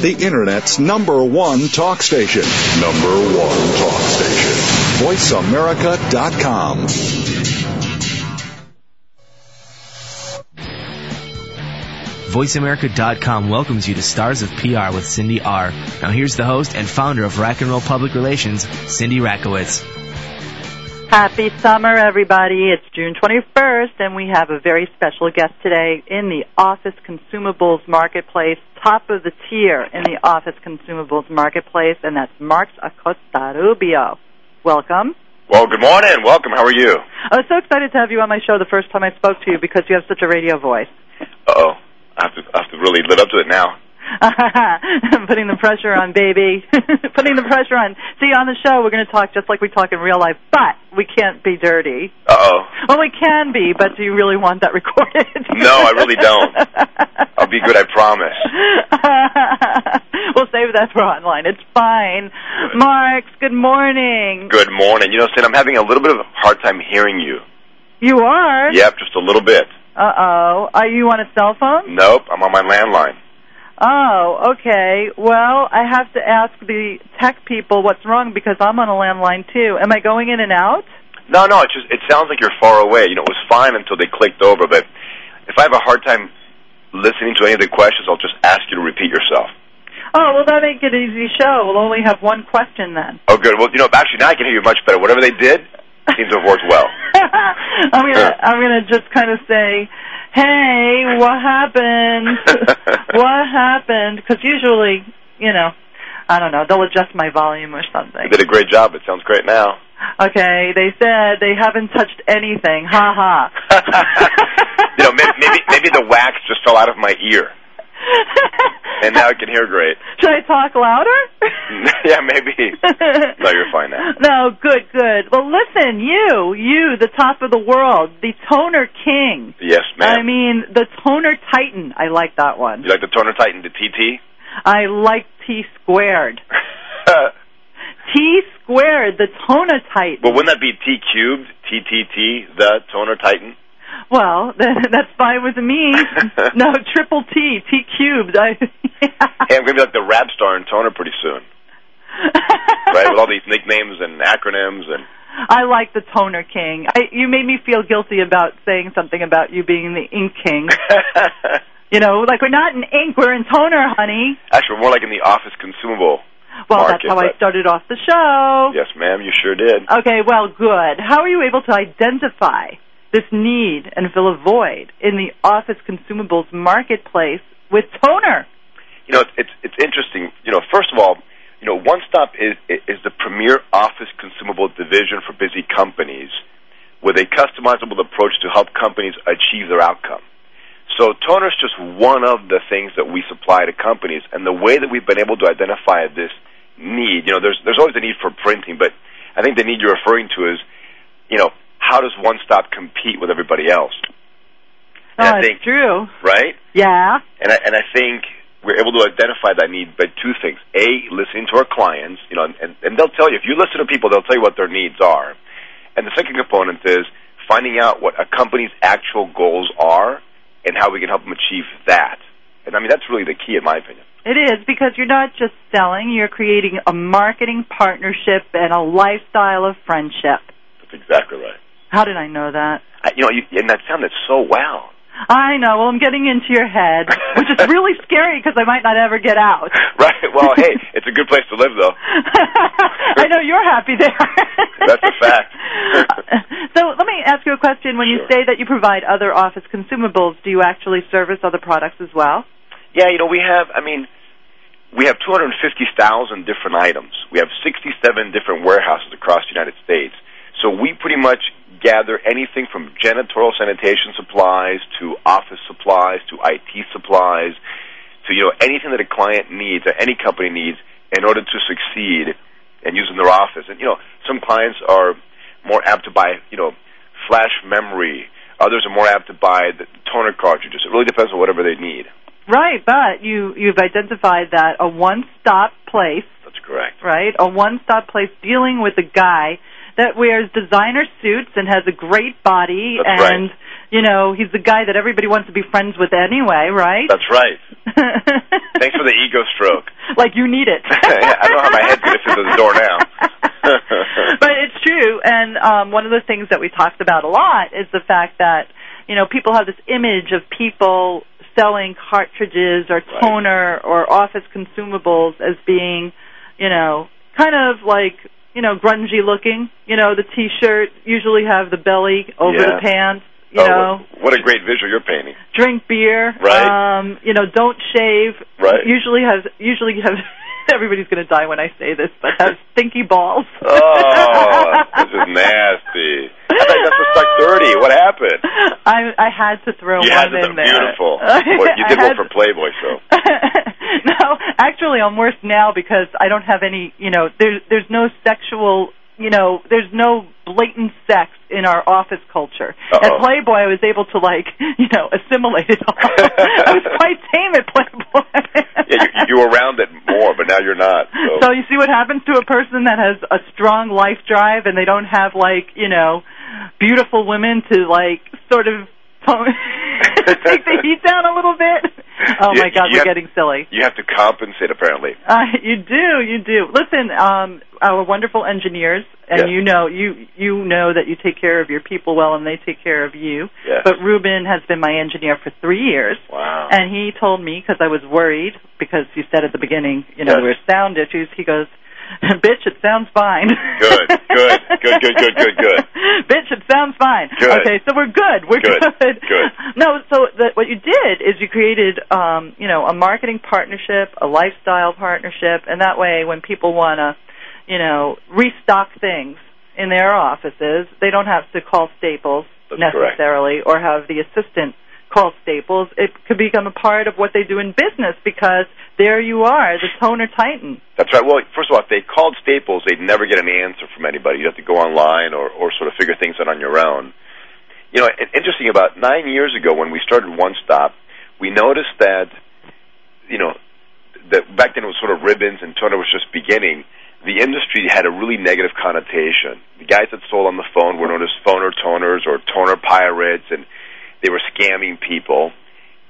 the Internet's number one talk station. Number one talk station. VoiceAmerica.com. VoiceAmerica.com welcomes you to Stars of PR with Cindy R. Now here's the host and founder of Rack and Roll Public Relations, Cindy Rakowitz. Happy summer, everybody. It's June 21st, and we have a very special guest today in the office consumables marketplace, top of the tier in the office consumables marketplace, and that's Marx Acosta Rubio. Welcome. Well, good morning. Welcome. How are you? I was so excited to have you on my show the first time I spoke to you because you have such a radio voice. Uh-oh. I have to, I have to really live up to it now. putting the pressure on, baby. putting the pressure on. See, on the show, we're going to talk just like we talk in real life, but we can't be dirty. Uh oh. Well, we can be, but do you really want that recorded? no, I really don't. I'll be good, I promise. we'll save that for online. It's fine. Good. Marx, good morning. Good morning. You know, Sid, I'm having a little bit of a hard time hearing you. You are? Yep, just a little bit. Uh oh. Are you on a cell phone? Nope, I'm on my landline. Oh, okay. Well, I have to ask the tech people what's wrong because I'm on a landline too. Am I going in and out? No, no. It just it sounds like you're far away. You know, it was fine until they clicked over. But if I have a hard time listening to any of the questions, I'll just ask you to repeat yourself. Oh, well, that make it an easy show. We'll only have one question then. Oh, good. Well, you know, actually, now I can hear you much better. Whatever they did seems to have worked well. I'm gonna I'm gonna just kind of say hey, what happened? what happened? Because usually, you know, I don't know, they'll adjust my volume or something. You did a great job. It sounds great now. Okay, they said they haven't touched anything. Ha ha. you know, maybe, maybe maybe the wax just fell out of my ear and now I can hear great. Should I talk louder? yeah, maybe. no, you're fine now. No, good, good. Well, listen, you, you, the top of the world, the toner king. Yes, ma'am. I mean, the toner titan. I like that one. You like the toner titan, the TT? I like T squared. T squared, the toner titan. Well, wouldn't that be T cubed, TTT, the toner titan? Well, that's fine with me. no, triple T, T cubed. I, yeah. Hey, I'm going to be like the rap star in Toner pretty soon. right, with all these nicknames and acronyms and. I like the Toner King. I, you made me feel guilty about saying something about you being the Ink King. you know, like we're not in ink, we're in toner, honey. Actually, we're more like in the office consumable. Well, market, that's how I started off the show. Yes, ma'am, you sure did. Okay, well, good. How are you able to identify this need and fill a void in the office consumables marketplace with toner. You know, it's it's interesting. You know, first of all, you know, One Stop is is the premier office consumable division for busy companies with a customizable approach to help companies achieve their outcome. So toner is just one of the things that we supply to companies, and the way that we've been able to identify this need, you know, there's there's always a need for printing, but I think the need you're referring to is, you know, how does One Stop compete with everybody else? And oh, I think, true. Right? Yeah. And I, and I think we're able to identify that need by two things. A, listening to our clients, you know, and, and they'll tell you, if you listen to people, they'll tell you what their needs are. And the second component is finding out what a company's actual goals are and how we can help them achieve that. And I mean, that's really the key in my opinion. It is because you're not just selling, you're creating a marketing partnership and a lifestyle of friendship. That's exactly right. How did I know that? I, you know, you, and that sounded so well. I know. Well, I'm getting into your head, which is really scary because I might not ever get out. Right. Well, hey, it's a good place to live, though. I know you're happy there. That's a fact. so let me ask you a question. When you say that you provide other office consumables, do you actually service other products as well? Yeah, you know, we have, I mean, we have 250,000 different items. We have 67 different warehouses across the United States. So we pretty much gather anything from janitorial sanitation supplies to office supplies to IT supplies to you know anything that a client needs or any company needs in order to succeed and use in their office. And you know, some clients are more apt to buy you know flash memory. Others are more apt to buy the toner cartridges. It really depends on whatever they need. Right, but you you've identified that a one-stop place, That's correct. right? A one-stop place dealing with a guy that wears designer suits and has a great body That's right. and you know, he's the guy that everybody wants to be friends with anyway, right? That's right. Thanks for the ego stroke. like you need it. I don't know how my head's going to fit through the door now. but it's true, and um, one of the things that we talked about a lot is the fact that you know people have this image of people selling cartridges or Right. toner or office consumables as being, you know, kind of like you know grungy looking. You know, the T-shirt usually have the belly over Yeah. the pants. You oh, know, what, what a great visual you're painting. drink beer. Right. Um, you know, don't shave. Right. Usually has usually have. Everybody's going to die when I say this, but have stinky balls. Oh, this is nasty. I thought that's for stuck dirty. What happened? I I had to throw You one in there. beautiful. Well, you did well for Playboy, so. no, actually, I'm worse now because I don't have any. You know, there's there's no sexual. You know, there's no blatant sex in our office culture. At Uh-oh. Playboy, I was able to like, you know, assimilate it all. I was quite tame at Playboy. Yeah, you, you were around it more, but now you're not. So, So you see what happens to a person that has a strong life drive and they don't have like, you know, beautiful women to like sort of take the heat down a little bit. Oh You- my god, we're have- getting silly. you have to compensate, apparently. Uh, you do, you do. Listen, um, our wonderful engineers, and Yes. you know, you you know that you take care of your people well, and they take care of you. Yes. But Ruben has been my engineer for three years, Wow. and he told me because I was worried because you said at the beginning, you know, Yes. we're sound issues. He goes, "Bitch, it sounds fine." Good, good, good, good, good, good, good. Bitch, it sounds fine. Good. Okay, so we're good. We're Good, good. good. No, so the, what you did is you created, um, you know, a marketing partnership, a lifestyle partnership, and that way, when people want to, you know, restock things in their offices, they don't have to call Staples That's correct. necessarily, or have the assistant call Staples. It could become a part of what they do in business because there you are, the toner titan. That's right. Well, first of all, if they called Staples, they'd never get an answer from anybody. You have to go online or, or sort of figure things out on your own. You know, interesting about nine years ago when we started One Stop, we noticed that, you know, that back then it was sort of ribbons and toner was just beginning. The industry had a really negative connotation. The guys that sold on the phone were known as phoner toners or toner pirates, and they were scamming people.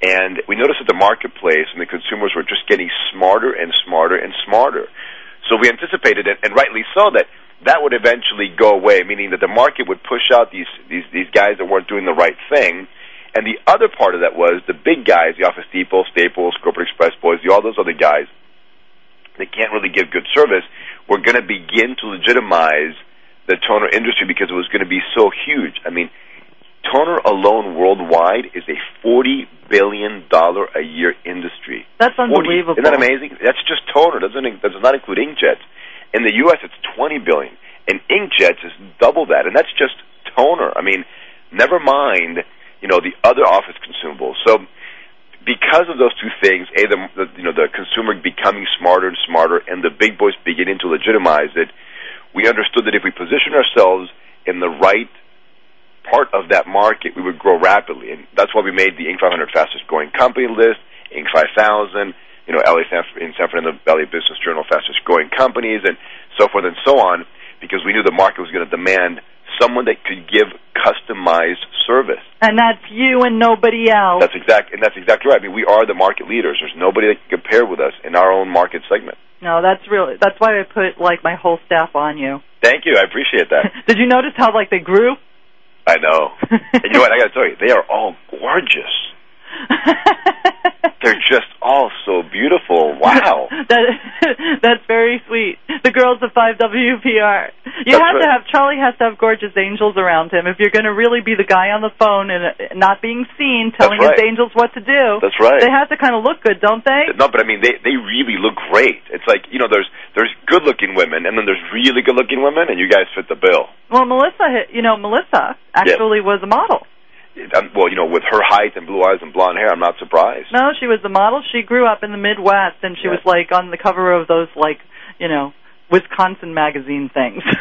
And we noticed that the marketplace and the consumers were just getting smarter and smarter and smarter. So we anticipated, and, and rightly so, that that would eventually go away, meaning that the market would push out these, these, these guys that weren't doing the right thing. And the other part of that was the big guys, the Office Depot, Staples, Corporate Express boys, the, all those other guys that can't really give good service, were going to begin to legitimize the toner industry because it was going to be so huge. I mean, toner alone worldwide is a forty billion dollar a year industry. That's 40. unbelievable. Isn't that amazing? That's just toner. Doesn't that does not include inkjets. In the U.S., it's twenty billion, and inkjets is double that, and that's just toner. I mean, never mind, you know, the other office consumables. So, because of those two things, a the, the you know the consumer becoming smarter and smarter, and the big boys beginning to legitimize it, we understood that if we position ourselves in the right part of that market, we would grow rapidly, and that's why we made the Inc. 500 fastest growing company list, Inc. 5000, you know, LA San, in San Fernando Valley Business Journal fastest growing companies, and so forth and so on, because we knew the market was going to demand someone that could give customized service. And that's you and nobody else. That's exact, and that's exactly right. I mean, we are the market leaders. There's nobody that can compare with us in our own market segment. no, that's really that's why I put like my whole staff on you. Thank you. I appreciate that. Did you notice how like they grew? I know. And you know what? I got to tell you, they are all gorgeous. They're just all so beautiful. Wow. that that's very sweet. The girls of 5WPR. You That's have to have Charlie has to have gorgeous angels around him if you're going to really be the guy on the phone and uh, not being seen telling right. his angels what to do. That's right. They have to kind of look good, don't they? No, but I mean, they they really look great. It's like you know, there's there's good looking women, and then there's really good looking women, and you guys fit the bill. Well, Melissa, you know, Melissa actually was a model. Well, you know, with her height and blue eyes and blonde hair, I'm not surprised. No, she was the model. She grew up in the Midwest, and she Yeah. was like on the cover of those like, you know, Wisconsin magazine things.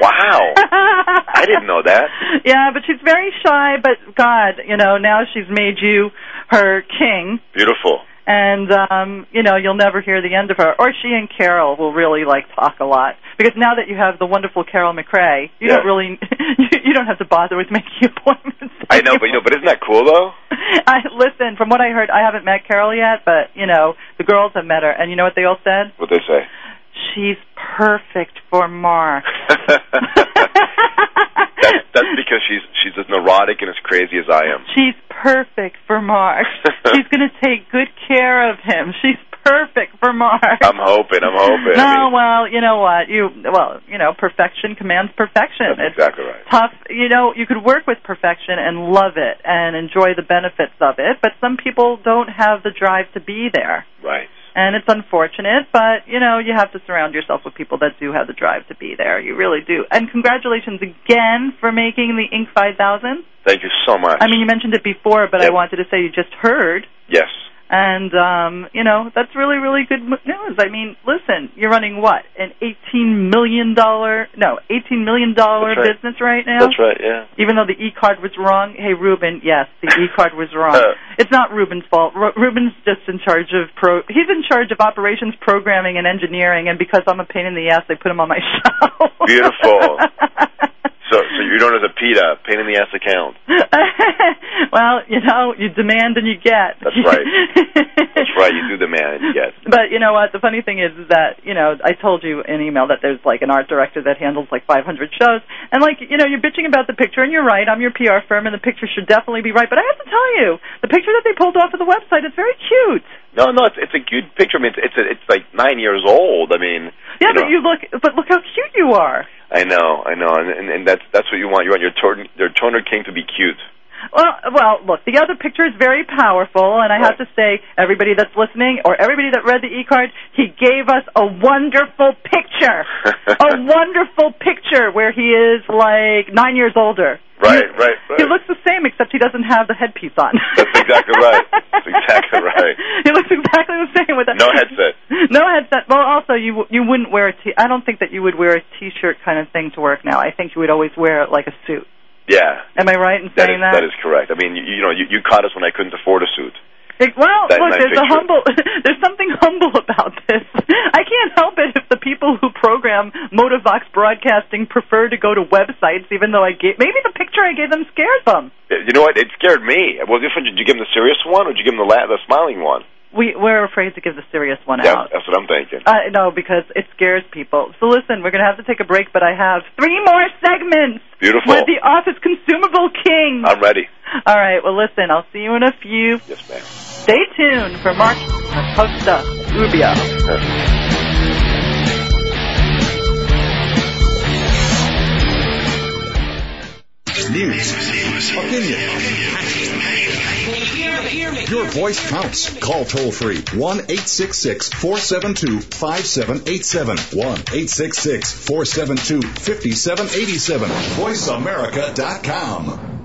Wow. I didn't know that. Yeah, but she's very shy. But God, you know, now she's made you her king, Beautiful. And um, you know you'll never hear the end of her. Or she and Carol will really like talk a lot because now that you have the wonderful Carol McRae, you Yeah. don't really you, you don't have to bother with making appointments. I know, but you know, but isn't that cool though? I listen. From what I heard, I haven't met Carol yet, but you know the girls have met her, and you know what they all said? What they say? She's perfect for Mark. That's, that's because she's she's as neurotic and as crazy as I am. She's perfect for Mark. She's going to take good care of him. She's perfect for Mark. I'm hoping. I'm hoping. no, I mean, well, you know what? You well, you know, perfection commands perfection. that's It's exactly right. tough. You know, you could work with perfection and love it and enjoy the benefits of it, but some people don't have the drive to be there. Right. And it's unfortunate, but you know, you have to surround yourself with people that do have the drive to be there. You really do. And congratulations again for making the Inc. 5000. Thank you so much. I mean, you mentioned it before, but I wanted to say you just heard. yes. And um, you know that's really really good news. I mean, listen, you're running what an eighteen million dollar no eighteen million dollar right. business right now. That's right. Yeah. Even though the e card was wrong, hey Ruben, yes, the e card was wrong. Uh. it's not Ruben's fault. Ru Ruben's just in charge of pro. He's in charge of operations, programming, and engineering. And because I'm a pain in the ass, they put him on my show. Beautiful. So, so you're known as a PETA, pain in the ass account. well, you know, you demand and you get. That's right. That's right. You do the man and you get. But you know what? The funny thing is, is that you know I told you in email that there's like an art director that handles like 500 shows, and like you know you're bitching about the picture, and you're right. I'm your PR firm, and the picture should definitely be right. But I have to tell you, the picture that they pulled off of the website is very cute. No, no, it's it's a cute picture. I mean, it's it's, a, it's like nine years old. I mean, Yeah, you but know, you look, but look how cute you are. I know, I know, and and, and that's that's what you want. You want your toner, your toner king to be cute. Well, well, look, the other picture is very powerful, and I have to say, everybody that's listening or everybody that read the e-card, he gave us a wonderful picture, a wonderful picture where he is like nine years older. Right, right, right. He looks the same, except he doesn't have the headpiece on. That's exactly right. That's exactly right. he looks exactly the same with that. No headset. No headset. Well, also you you wouldn't wear a t. I don't think that you would wear a t-shirt kind of thing to work now. I think you would always wear it like a suit. Yeah, Am I right in that saying that? that is correct. I mean, you, you know, you, you caught us when I couldn't afford a suit. It- Well, That look, there's a humble, there's something humble about this. I can't help it if the people who program Modavox Broadcasting prefer to go to websites, even though I gave, maybe the picture I gave them scared them. You know what? It scared me. Well, one did you give him the serious one, or did you give him the la- the smiling one? We, we're afraid to give the serious one Yeah, out. that's what I'm thinking. Uh, no, because it scares people. So listen, we're going to have to take a break, but I have three more segments Beautiful. with the Office Consumable King. I'm ready. All right, well, listen, I'll see you in a few. Yes, ma'am. Stay tuned for Mark Acosta Rubio. News. Opinion. Your voice counts. Call toll free 1 866 472 5787. 1 866 472 5787. VoiceAmerica.com.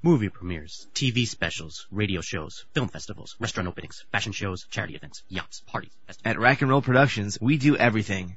Movie premieres, TV specials, radio shows, film festivals, restaurant openings, fashion shows, charity events, yachts, parties, festivals, At Rack and Roll Productions, we do everything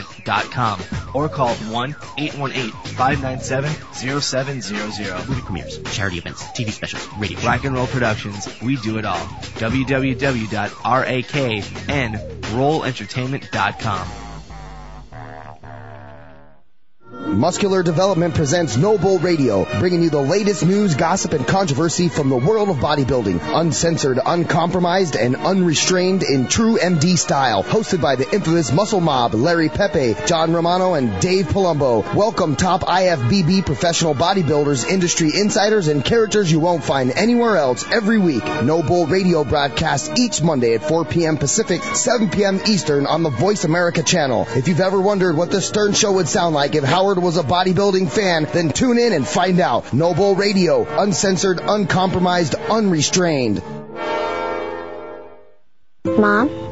entertainment.com, or call 1-818-597-0700. Movie premieres, charity events, TV specials, radio shows. Rock and Roll Productions, we do it all. www.raknrollentertainment.com. Muscular Development presents No Bull Radio, bringing you the latest news, gossip, and controversy from the world of bodybuilding. Uncensored, uncompromised, and unrestrained in true MD style. Hosted by the infamous Muscle Mob, Larry Pepe, John Romano, and Dave Palumbo. Welcome top IFBB professional bodybuilders, industry insiders, and characters you won't find anywhere else every week. No Bull Radio broadcasts each Monday at 4 p.m. Pacific, 7 p.m. Eastern on the Voice America channel. If you've ever wondered what the Stern Show would sound like if Howard was a bodybuilding fan, then tune in and find out. No Bull Radio, uncensored, uncompromised, unrestrained. Mom?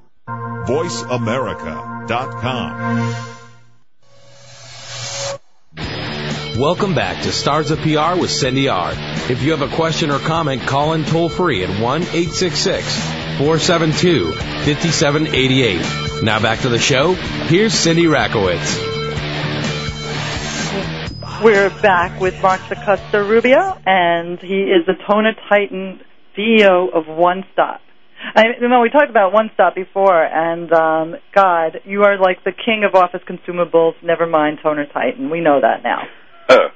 VoiceAmerica.com. Welcome back to Stars of PR with Cindy R. If you have a question or comment, call in toll free at 1 866 472 5788. Now back to the show. Here's Cindy Rakowitz. We're back with Mark Acosta Rubio, and he is the Toner Titan CEO of One Stop. I you know we talked about One Stop before, and um, God, you are like the king of office consumables. Never mind Toner Titan. We know that now. Uh,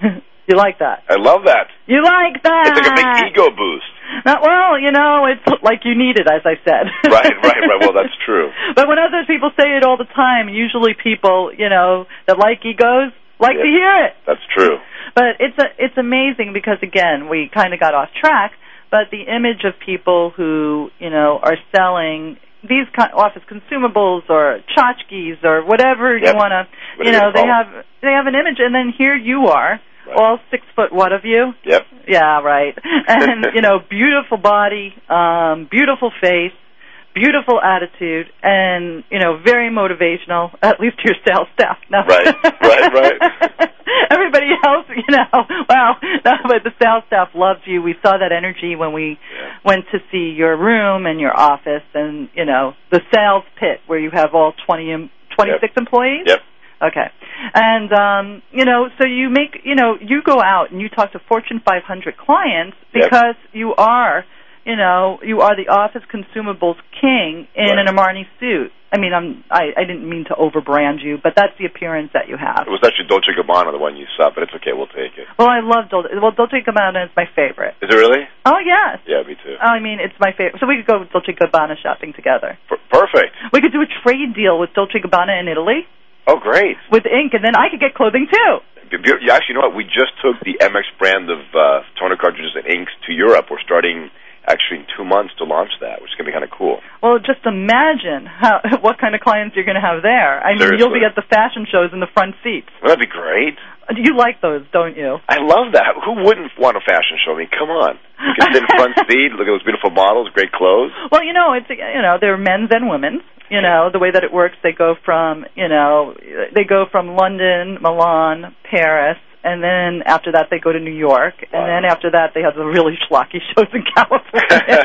you like that? I love that. You like that? It's like a big ego boost. Not, well, you know, it's like you need it, as I said. Right, right, right. Well, that's true. But when other people say it all the time, usually people, you know, that like egos like Yeah. to hear it. That's true. But it's a, it's amazing because again, we kind of got off track. But the image of people who you know are selling these office consumables or tchotchkes or whatever you want to, you know, they have they have an image, and then here you are, Right. all six foot what of you? Yep. Yeah, right. And you know, beautiful body, um, beautiful face, beautiful attitude, and you know, very motivational. At least your sales staff. No. Right, right, right. Everybody else, you know, wow no, but the sales staff loved you. We saw that energy when we Yeah. went to see your room and your office, and you know, the sales pit where you have all twenty, em- 26 employees. Yep. Okay. And um, you know, so you make, you know, you go out and you talk to Fortune 500 clients Yep. because you are, you know, you are the office consumables king in Right. an Armani suit. I mean, I'm I, I didn't mean to overbrand you, but that's the appearance that you have. It was actually Dolce Gabbana, the one you saw, but it's okay. We'll take it. Well, I love Dolce. Well, Dolce Gabbana is my favorite. Is it really? Oh yes. Yeah, me too. I mean, it's my favorite. So we could go Dolce Gabbana shopping together. Per- perfect. We could do a trade deal with Dolce Gabbana in Italy Oh, great. with ink, and then I could get clothing too. You- you- Actually, you know what? We just took the MX brand of uh, toner cartridges and inks to Europe. We're starting actually in two months to launch that, which is going to be kind of cool. Well, just imagine how what kind of clients you're going to have there. I mean, you'll be at the fashion shows in the front seats. Well, that'd be great. You like those, don't you? I love that. Who wouldn't want a fashion show? I mean, come on. You can sit in front seat, look at those beautiful models, great clothes. Well, you know, it's you know, they're men's and women's. You know, the way that it works, they go from you know, they go from London, Milan, Paris, and then after that they go to New York, and then after that they have the really schlocky shows in California.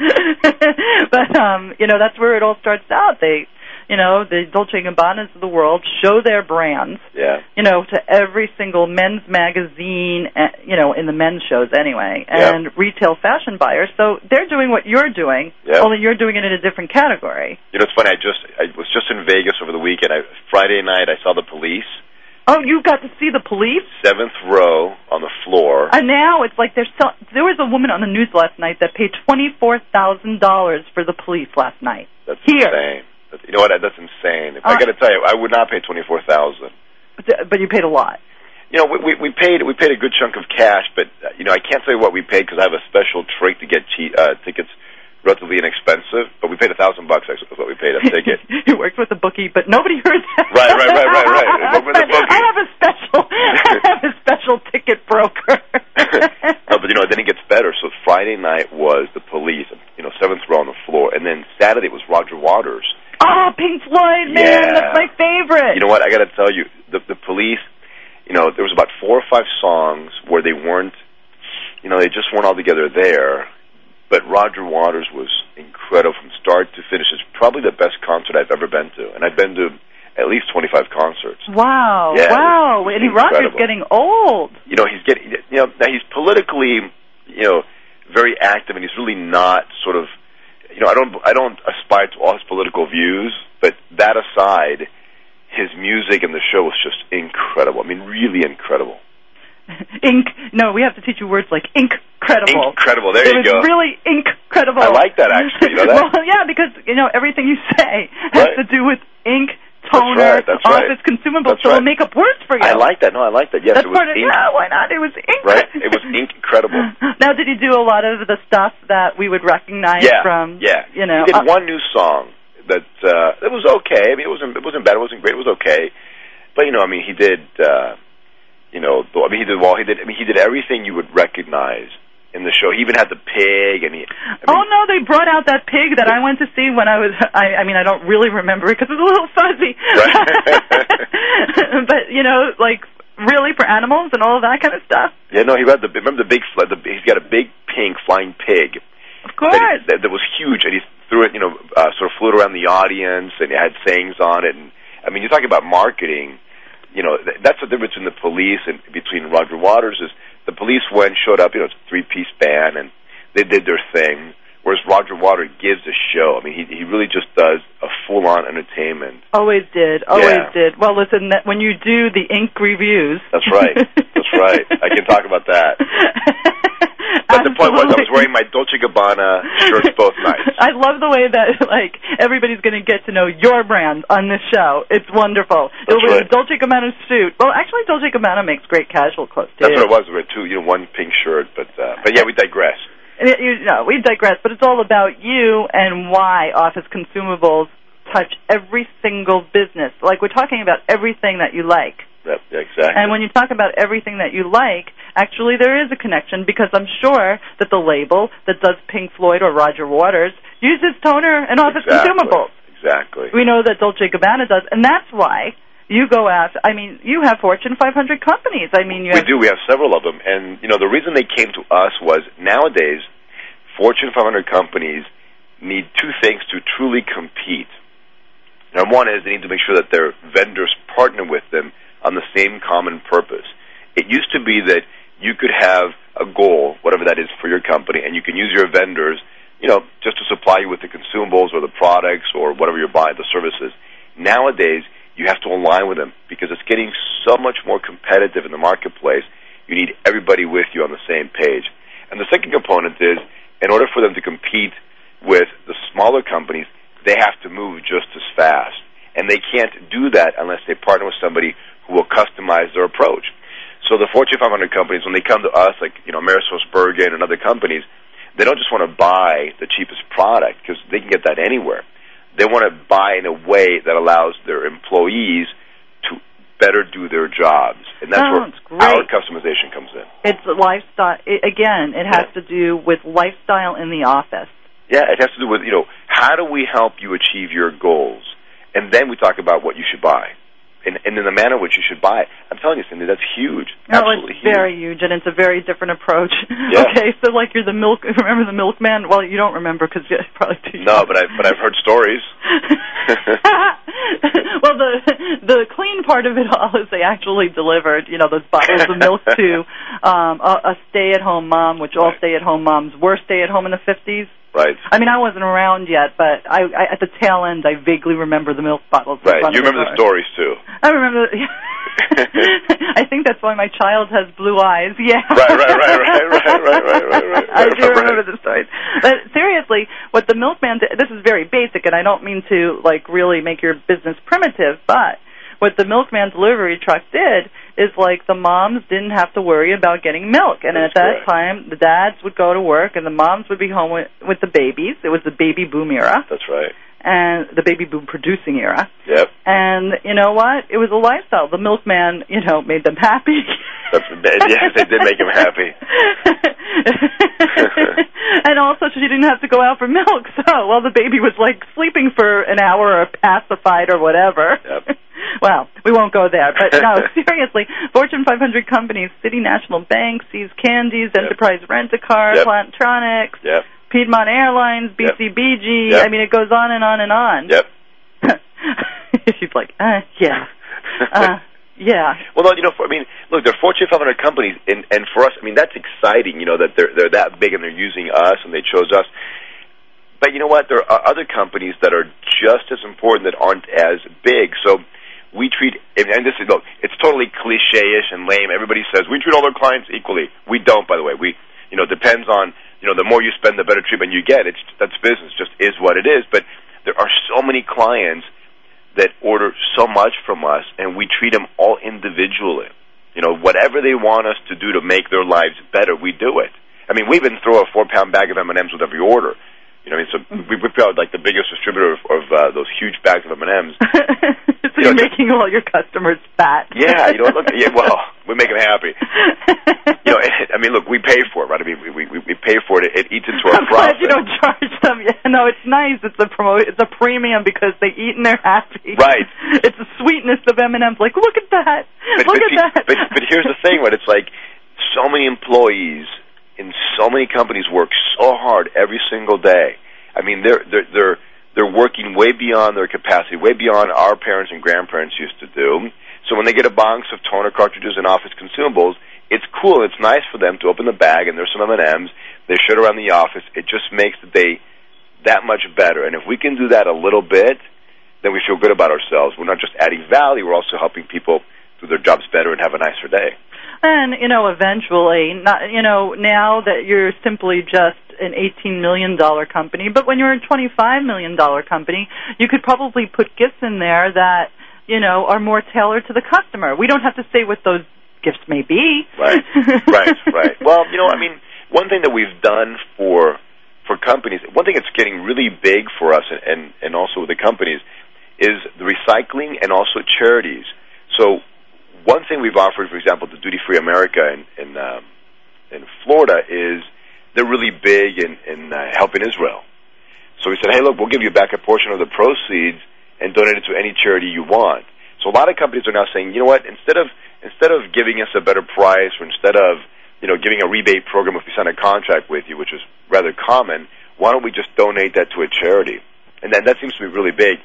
but um, you know, that's where it all starts out. They, you know, the Dolce and Gabbanas of the world show their brands Yeah. you know, to every single men's magazine, uh, you know, in the men's shows anyway, Yeah. and retail fashion buyers. So they're doing what you're doing, Yeah. only you're doing it in a different category. You know, it's funny. I just I was just in Vegas over the weekend. I, Friday night, I saw the police, Oh, you got to see the police? seventh row on the floor. And now it's like there's so, there was a woman on the news last night that paid twenty four thousand dollars for the police last night. That's Here. insane. That's, you know what? That's insane. If Uh, I got to tell you, I would not pay twenty four thousand. But, but you paid a lot. You know, we, we we paid we paid a good chunk of cash, but uh, you know, I can't tell you what we paid because I have a special trick to get cheap, uh, tickets relatively inexpensive. But we paid a thousand bucks. Actually, is what we paid a ticket. you worked with a bookie, but nobody heard that. Right, right, right, right, right. Worked with a bookie. I have a special, I have a special ticket broker. no, but you know, then it gets better. So Friday night was the police, you know, seventh row on the floor, and then Saturday was Roger Waters. Oh, Pink Floyd, man, Yeah. that's my favorite. You know what? I got to tell you, the the police. You know, there was about four or five songs where they weren't. You know, they just weren't all together there. But Roger Waters was incredible from start to finish. It's probably the best concert I've ever been to, and I've been to at least twenty-five concerts. Wow, Yeah, wow, it's and Roger's getting old. you know he's getting you know now he's politically you know very active and he's really not sort of you know I don't I don't aspire to all his political views but that aside his music and the show was just incredible I mean really incredible Ink. No, we have to teach you words like incredible. incredible there it you was go really incredible. I like that actually. You know that? well, yeah, because you know everything you say has Right. to do with ink, toner, right, that's right. office consumables, That's so right. it'll make up words for you. I like that. No, I like that. Yes, That's it was part of ink. yeah. Why not? It was ink. Right? It was ink incredible. Now, did you do a lot of the stuff that we would recognize yeah, from? yeah. You know, he did uh, one new song that uh, it was okay. I mean, it wasn't it wasn't bad. It wasn't great. It was okay. But you know, I mean, he did. uh You know, I mean, he did well. He did. I mean, he did everything you would recognize in the show. He even had the pig, and he. I mean, oh no, they brought out that pig that I went to see when I was. I, I mean, I don't really remember it because it's a little fuzzy. but you know, like really for animals and all of that kind of stuff. Yeah, no, he had the remember the big the he's got a big pink flying pig. Of course. That, that, that was huge, and he threw it, you know, uh, sort of flew it around the audience, and it had sayings on it. And I mean, you're talking about marketing. You know, th- that's the difference between the police and between Roger Waters is the police went, showed up, you know, it's a three piece band, and they did their thing. Whereas Roger Waters gives a show. I mean, he he really just does a full on entertainment. Always did. Always Yeah. did. Well, listen, that when you do the ink reviews. That's right. That's right. I can talk about that. But the point was, I was wearing my Dolce Gabbana shirts both nights. I love the way that like everybody's going to get to know your brand on this show. It's wonderful. That's It'll be right. a Dolce Gabbana suit. Well, actually, Dolce Gabbana makes great casual clothes too. That's what it was. We had two, you know, one pink shirt, but uh, but yeah, we digress. And it- you know, we digress, but it's all about you and why Office Consumables touch every single business. Like we're talking about everything that you like. That, exactly. And when you talk about everything that you like, actually there is a connection because I'm sure that the label that does Pink Floyd or Roger Waters uses toner and Office exactly. Consumables. Exactly. We know that Dolce Gabbana does, and that's why you go after. I mean, you have Fortune 500 companies. I mean, you We have do. We have several of them, and you know the reason they came to us was nowadays Fortune 500 companies need two things to truly compete. Number one is they need to make sure that their vendors partner with them on the same common purpose. It used to be that you could have a goal, whatever that is for your company, and you can use your vendors, you know, just to supply you with the consumables or the products or whatever you're buying, the services. Nowadays, you have to align with them because it's getting so much more competitive in the marketplace. You need everybody with you on the same page. And the second component is, in order for them to compete with the smaller companies, they have to move just as fast. And they can't do that unless they partner with somebody who will customize their approach. So the Fortune 500 companies, when they come to us, like you know, Bergen and other companies, they don't just want to buy the cheapest product because they can get that anywhere. They want to buy in a way that allows their employees to better do their jobs, and that's Oh, where great. our customization comes in. it's lifestyle. It, again, it has to do with lifestyle in the office. Yeah, it has to do with you know how do we help you achieve your goals, and then we talk about what you should buy, and, and in the manner in which you should buy it. I'm telling you, Cindy, that's huge. No, Absolutely it's huge. very huge, and it's a very different approach. Yeah. Okay, so like you're the milk. Remember the milkman? Well, you don't remember because you're probably too. No, but I but I've heard stories. Well, the the clean part of it all is they actually delivered you know, those bottles of milk to a stay-at-home mom, which all stay-at-home moms were stay-at-home in the 50s. Right. I mean, I wasn't around yet, but at the tail end, I vaguely remember the milk bottles. Right. You remember the stories, too. I remember. I think that's why my child has blue eyes. Yeah. Right, right, right, right, right, right, right. I do remember the stories. But seriously, what the milkman did, this is very basic, and I don't mean to, like, really make your business primitive, but what the milkman delivery truck did is like the moms didn't have to worry about getting milk, and That's at that correct. time the dads would go to work and the moms would be home with, with the babies. It was the baby boom era That's right. and the baby boom producing era. Yep. And you know what? It was a lifestyle. The milkman, you know, made them happy. That's, yes, they did make him happy. and also she didn't have to go out for milk. So while the baby was like sleeping for an hour or pacified or whatever. Yep. well, we won't go there. But no, seriously, Fortune 500 companies, City National Bank, See's Candies, Enterprise Rent-A-Car, Yep. Plantronics, Yep. Piedmont Airlines, BCBG. Yep. I mean, it goes on and on and on. Yep. She's like, uh, yeah. Uh, yeah. Well, no, you know, for, I mean, look, they're Fortune 500 companies, and and for us, I mean, that's exciting. You know that they're they're that big and they're using us and they chose us. But you know what? There are other companies that are just as important that aren't as big. So we treat, and this is look, it's totally cliche-ish and lame. Everybody says we treat all our clients equally. We don't, by the way. We, you know, depends on you know, the more you spend, the better treatment you get. It's that's business, just is what it is. But there are so many clients that order so much from us, and we treat them all individually. You know, whatever they want us to do to make their lives better, we do it. I mean, we even throw a four pound bag of M and M's with every order. You know, I mean, so we we felt like the biggest distributor of, of uh, those huge bags of M and M's. so you are making all your customers fat. Yeah, you know, look, yeah, well, we make them happy. you know, it, I mean, look, we pay for it, right? I mean, we we, we pay for it. It, it eats into our I'm profit. glad you don't charge them. Yeah, no, it's nice. It's a promo. It's a premium because they eat and they're happy. Right. It's the sweetness of M and M's. Like, look at that. But, look but, at see- that. but but here's the thing, right? It's like so many employees in so many companies work so hard every single day. I mean, they're they're they're they're working way beyond their capacity, way beyond our parents and grandparents used to do. So when they get a box of toner cartridges and office consumables, it's cool. It's nice for them to open the bag and there's some M and M's. They it around the office. It just makes the day that much better. And if we can do that a little bit, then we feel good about ourselves. We're not just adding value; we're also helping people do their jobs better and have a nicer day. And you know, eventually, not you know, now that you're simply just an 18 million dollar company, but when you're a 25 million dollar company, you could probably put gifts in there that you know are more tailored to the customer. We don't have to say what those gifts may be. Right, right, right. Well, you know, I mean, one thing that we've done for for companies, one thing that's getting really big for us, and and, and also with the companies, is the recycling and also charities. So, one thing we've offered, for example, to Duty Free America in in, um, in Florida is they're really big in in uh, helping Israel. So we said, hey, look, we'll give you back a portion of the proceeds and donate it to any charity you want. So a lot of companies are now saying, you know what, instead of instead of giving us a better price or instead of you know giving a rebate program if we sign a contract with you, which is rather common, why don't we just donate that to a charity? And that that seems to be really big.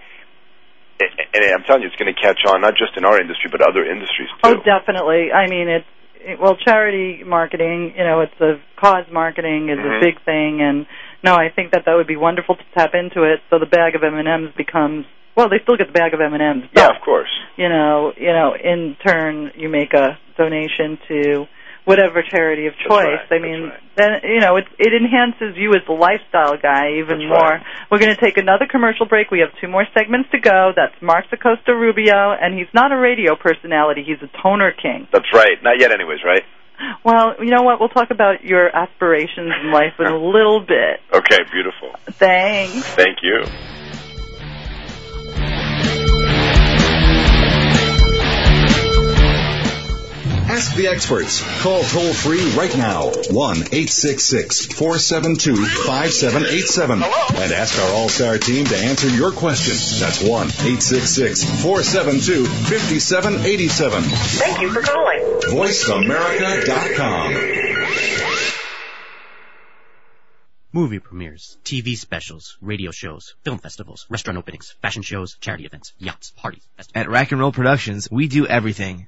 And and I'm telling you, it's going to catch on not just in our industry but other industries too. Oh, definitely. I mean, it's it, well, charity marketing. You know, it's a cause marketing is Mhm. a big thing, and no, I think that that would be wonderful to tap into it. So the bag of M and M's becomes well, they still get the bag of M and M's. yeah, of course. You know, you know, in turn, you make a donation to whatever charity of choice. right, I mean, right. then you know, it it enhances you as the lifestyle guy even That's more. right. We're going to take another commercial break. We have two more segments to go. That's Mark Acosta Rubio, and he's not a radio personality. He's a toner king. That's right. Not yet, anyways, right? Well, you know what? We'll talk about your aspirations in life in a little bit. Okay, beautiful. Thanks. Thank you. Ask the experts. Call toll free right now 1 866 472 5787 and ask our All Star team to answer your question. That's 1 866 472 5787. Thank you for calling. VoiceAmerica.com. Movie premieres, TV specials, radio shows, film festivals, restaurant openings, fashion shows, charity events, yachts, parties, festivals. At Rack and Roll Productions, we do everything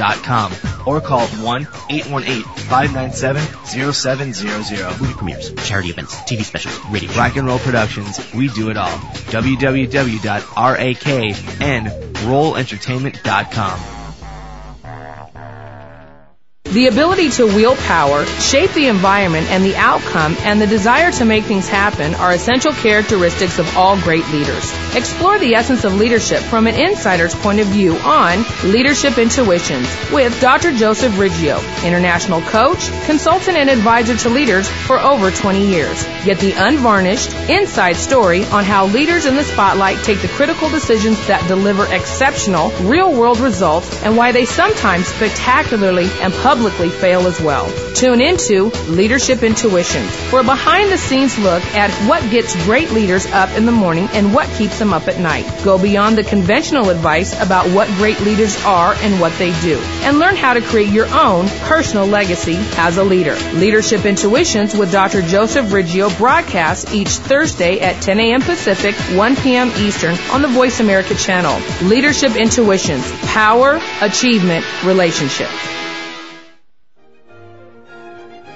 entertainment.com, or call 1-818-597-0700. Movie premieres, charity events, TV specials, radio. Rock and Roll Productions, we do it all. www.raknrollentertainment.com. The ability to wield power, shape the environment and the outcome, and the desire to make things happen are essential characteristics of all great leaders. Explore the essence of leadership from an insider's point of view on Leadership Intuitions with Dr. Joseph Riggio, international coach, consultant, and advisor to leaders for over 20 years. Get the unvarnished, inside story on how leaders in the spotlight take the critical decisions that deliver exceptional, real world results and why they sometimes spectacularly and publicly publicly fail as well. Tune into Leadership Intuition for a behind the scenes look at what gets great leaders up in the morning and what keeps them up at night. Go beyond the conventional advice about what great leaders are and what they do, and learn how to create your own personal legacy as a leader. Leadership Intuitions with Dr. Joseph Riggio broadcasts each Thursday at 10 a.m. Pacific, 1 p.m. Eastern on the Voice America channel. Leadership Intuitions. Power, achievement, relationship.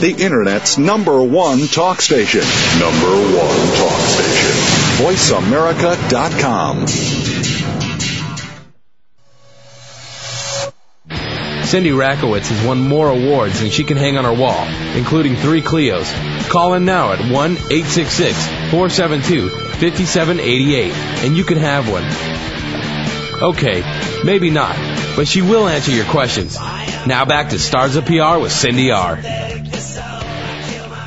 the Internet's number one talk station. Number one talk station. VoiceAmerica.com. Cindy Rakowitz has won more awards than she can hang on her wall, including three Clios. Call in now at 1 866 472 5788 and you can have one. Okay, maybe not, but she will answer your questions. Now back to Stars of PR with Cindy R.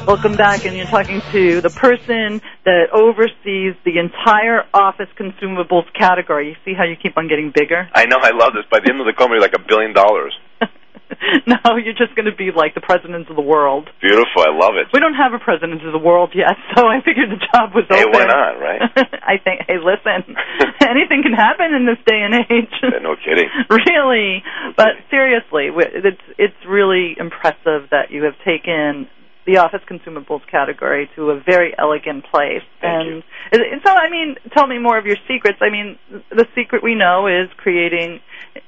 Welcome back, and you're talking to the person that oversees the entire office consumables category. You see how you keep on getting bigger? I know, I love this. By the end of the company, like a billion dollars. no, you're just going to be like the president of the world. Beautiful, I love it. We don't have a president of the world yet, so I figured the job was hey, open. why not, right? I think. Hey, listen, anything can happen in this day and age. Yeah, no kidding. really, but seriously, it's it's really impressive that you have taken the office consumables category to a very elegant place. Thank and you. so, I mean, tell me more of your secrets. I mean, the secret we know is creating.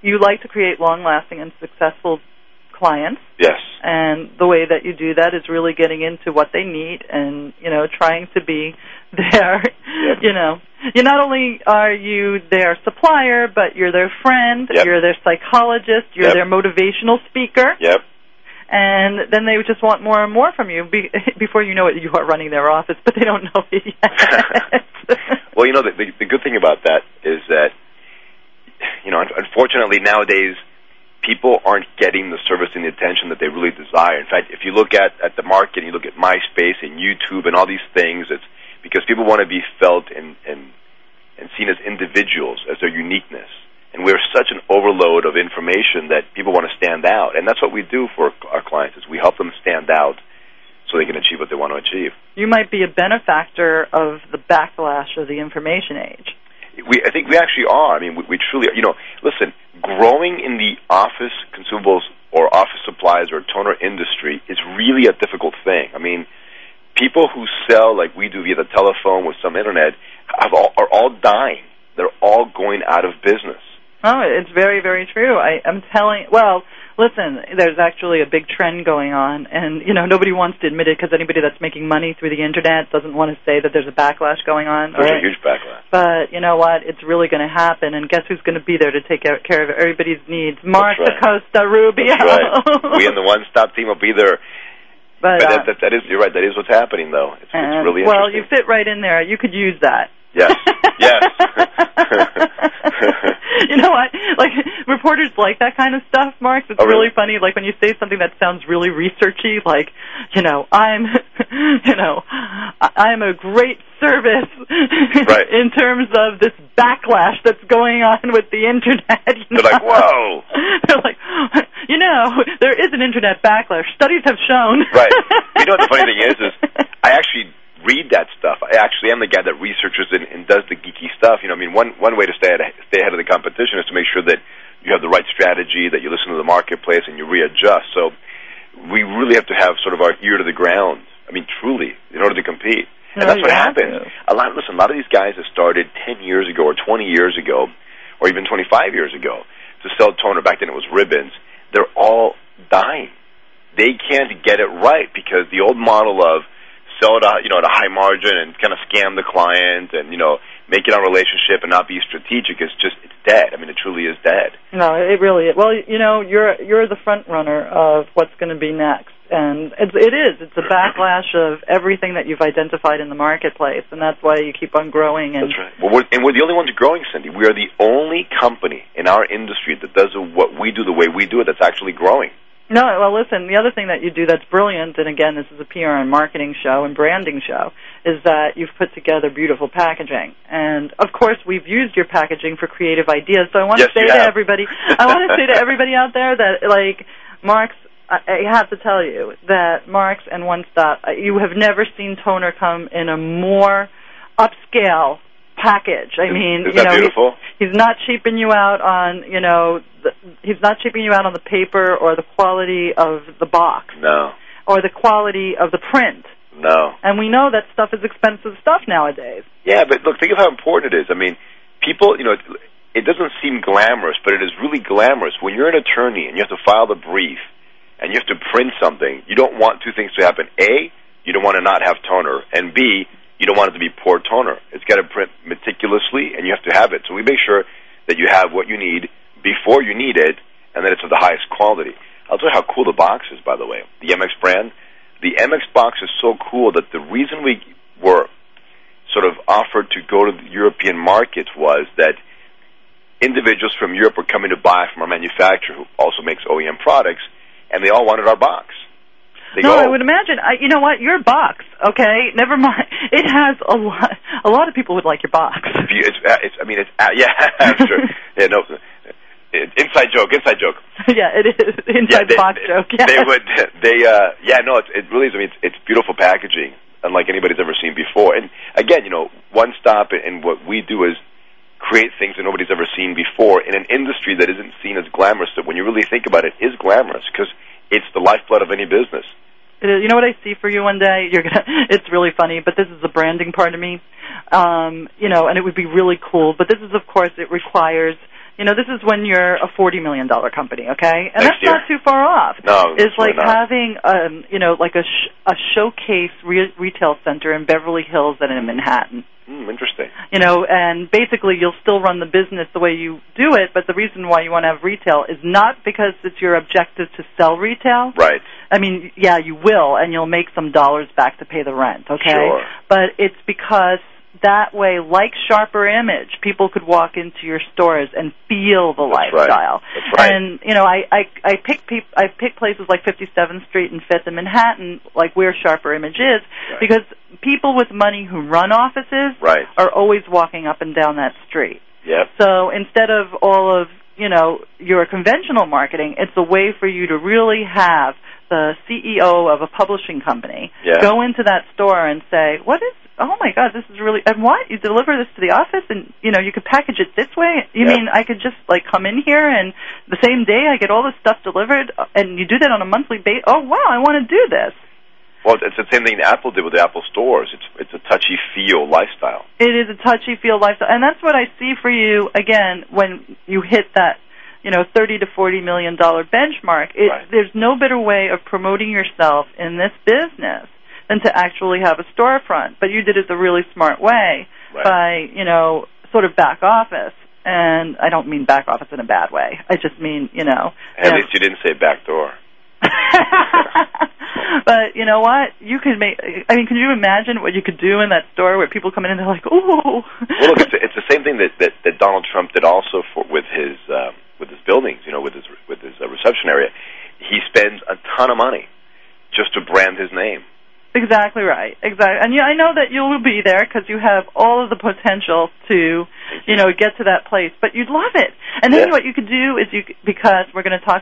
You like to create long-lasting and successful clients. Yes. And the way that you do that is really getting into what they need and, you know, trying to be their, yep. you know, you not only are you their supplier, but you're their friend, yep. you're their psychologist, you're yep. their motivational speaker. Yep and then they just want more and more from you. Be, before you know it, you are running their office, but they don't know it yet. well, you know, the, the, the good thing about that is that, you know, unfortunately nowadays, people aren't getting the service and the attention that they really desire. In fact, if you look at, at the market, and you look at MySpace and YouTube and all these things, it's because people want to be felt and, and, and seen as individuals, as their uniqueness and we're such an overload of information that people want to stand out. And that's what we do for our clients is we help them stand out so they can achieve what they want to achieve. You might be a benefactor of the backlash of the information age. We i think we actually are. I mean we, we truly you know listen growing in the office consumables or office supplies or toner industry is really a difficult thing. I mean people who sell like we do via the telephone with some internet have all, are all dying. They're all going out of business Oh, it's very, very true. I, I'm telling. Well, listen, there's actually a big trend going on, and you know nobody wants to admit it because anybody that's making money through the internet doesn't want to say that there's a backlash going on. There's right? a huge backlash. But you know what? It's really going to happen, and guess who's going to be there to take care of everybody's needs? Marx right. Acosta Rubio. That's right. we in the Onestop team will be there. But, but uh, that, that, that is you're right. That is what's happening, though. It's, it's really well. You fit right in there. You could use that. Yes. yes. you know what? Like reporters like that kind of stuff, Marx. It's oh, really? really funny. Like when you say something that sounds really researchy, like, you know, I'm, you know, I'm a great service right. in terms of this backlash that's going on with the internet. You They're like, whoa. They're like, you know, there is an internet backlash. Studies have shown. right. You know what the funny thing is? Is I actually read that stuff. I actually am the guy that researches and, and does the geeky stuff. You know, I mean, one one way to stay ahead, stay ahead competition is to make sure that you have the right strategy, that you listen to the marketplace, and you readjust. So we really have to have sort of our ear to the ground. I mean, truly, in order to compete. And that's what happens. A lot. Listen, a lot of these guys that started ten years ago, or twenty years ago, or even twenty-five years ago, to sell toner. Back then, it was ribbons. They're all dying. They can't get it right because the old model of sell it, you know, at a high margin and kind of scam the client and you know make it on relationship and not be strategic is just it's dead. I mean, it truly is dead. No, it really is. Well, you know, you're you're the front runner of what's going to be next. and it's, it is. It's a backlash of everything that you've identified in the marketplace, and that's why you keep on growing. And That's right. Well, we're, and we're the only ones growing, Cindy. We are the only company in our industry that does what we do the way we do it that's actually growing. No, well, listen. The other thing that you do that's brilliant, and again, this is a PR and marketing show and branding show, is that you've put together beautiful packaging. And of course, we've used your packaging for creative ideas. So I want Yes, to say to have. everybody, I want to say to everybody out there that like Marx. I have to tell you that Marx and Onestop, uh, you have never seen toner come in a more upscale package. I mean, Is you that know, he- beautiful? he's not cheaping you out on you know he's not cheaping you out on the paper or the quality of the box No, or the quality of the print no. and we know that stuff is expensive stuff nowadays Yeah, but look, think of how important it is. I mean, people, you know, it, it doesn't seem glamorous, but it is really glamorous. When you're an attorney and you have to file the brief and you have to print something, you don't want two things to happen. A, you don't want to not have toner, and B, you don't want it to be poor toner. It's got to print meticulously, and you have to have it. So we make sure that you have what you need before you need it, and that it's of the highest quality. I'll tell you how cool the box is, by the way. The MX brand. The MX box is so cool that the reason we were sort of offered to go to the European market was that individuals from Europe were coming to buy from our manufacturer who also makes OEM products, and they all wanted our box. They no go, i would imagine I, you know what your box okay never mind it has a lot a lot of people would like your box it's, uh, it's, I mean, it's, uh, yeah, sure. Yeah, no, inside joke, inside joke. yeah it is inside they, box joke yeah They would, they, uh, yeah, no, it's, it really is. I mean, it's, it's beautiful packaging, unlike anybody's ever seen before. And again, you know, Onestop, and what we do is create things that nobody's ever seen before in an industry that isn't seen as glamorous. That when you really think about it, is glamorous because it's the lifeblood of any business. It is, you know what I see for you one day? You're gonna. It's really funny, but this is the branding part of me. Um, you know, and it would be really cool. But this is, of course, it requires. You know, this is when you're a forty million dollar company, okay? And Next that's not too far off. No, it's like not. having, um, you know, like a sh- a showcase re- retail center in Beverly Hills and in Manhattan. Hmm, interesting. You know, and basically you'll still run the business the way you do it, but the reason why you want to have retail is not because it's your objective to sell retail. Right. I mean, yeah, you will, and you'll make some dollars back to pay the rent, okay? Sure. But it's because that way, like Sharper Image, people could walk into your stores and feel the That's right. lifestyle. That's right. And you know, I I I pick peop- I pick places like 57th Street and Fifth and Manhattan, like where Sharper Image is, Right. because people with money who run offices Right. are always walking up and down that street. Yep. So instead of all of you know your conventional marketing, it's a way for you to really have the CEO of a publishing company Yeah. go into that store and say, "What is? Oh my God, this is really and what you deliver this to the office and you know you could package it this way. You mean I could just like come in here and the same day I get all this stuff delivered and you do that on a monthly basis? Oh wow, I want to do this." Well, it's the same thing Apple did with the Apple stores. It's it's a touchy feel lifestyle. it is a touchy feel lifestyle, and that's what I see for you again when you hit that, you know, thirty to forty million dollar benchmark. It, Right. There's no better way of promoting yourself in this business than to actually have a storefront. But you did it the really smart way Right. by, you know, sort of back office. And I don't mean back office in a bad way. I just mean, you know, At you know, least you didn't say back door. but you know what? You could make. I mean, can you imagine what you could do in that store where people come in and they're like, "Ooh." Well, look, it's, it's the same thing that, that, that Donald Trump did also for, with his um, with his buildings. You know, with his with his uh, reception area, he spends a ton of money just to brand his name. Exactly right. Exactly. And yeah, I know that you will be there because you have all of the potential to, you know, get to that place. But you'd love it. And then Yeah. what you could do is you, because we're going to talk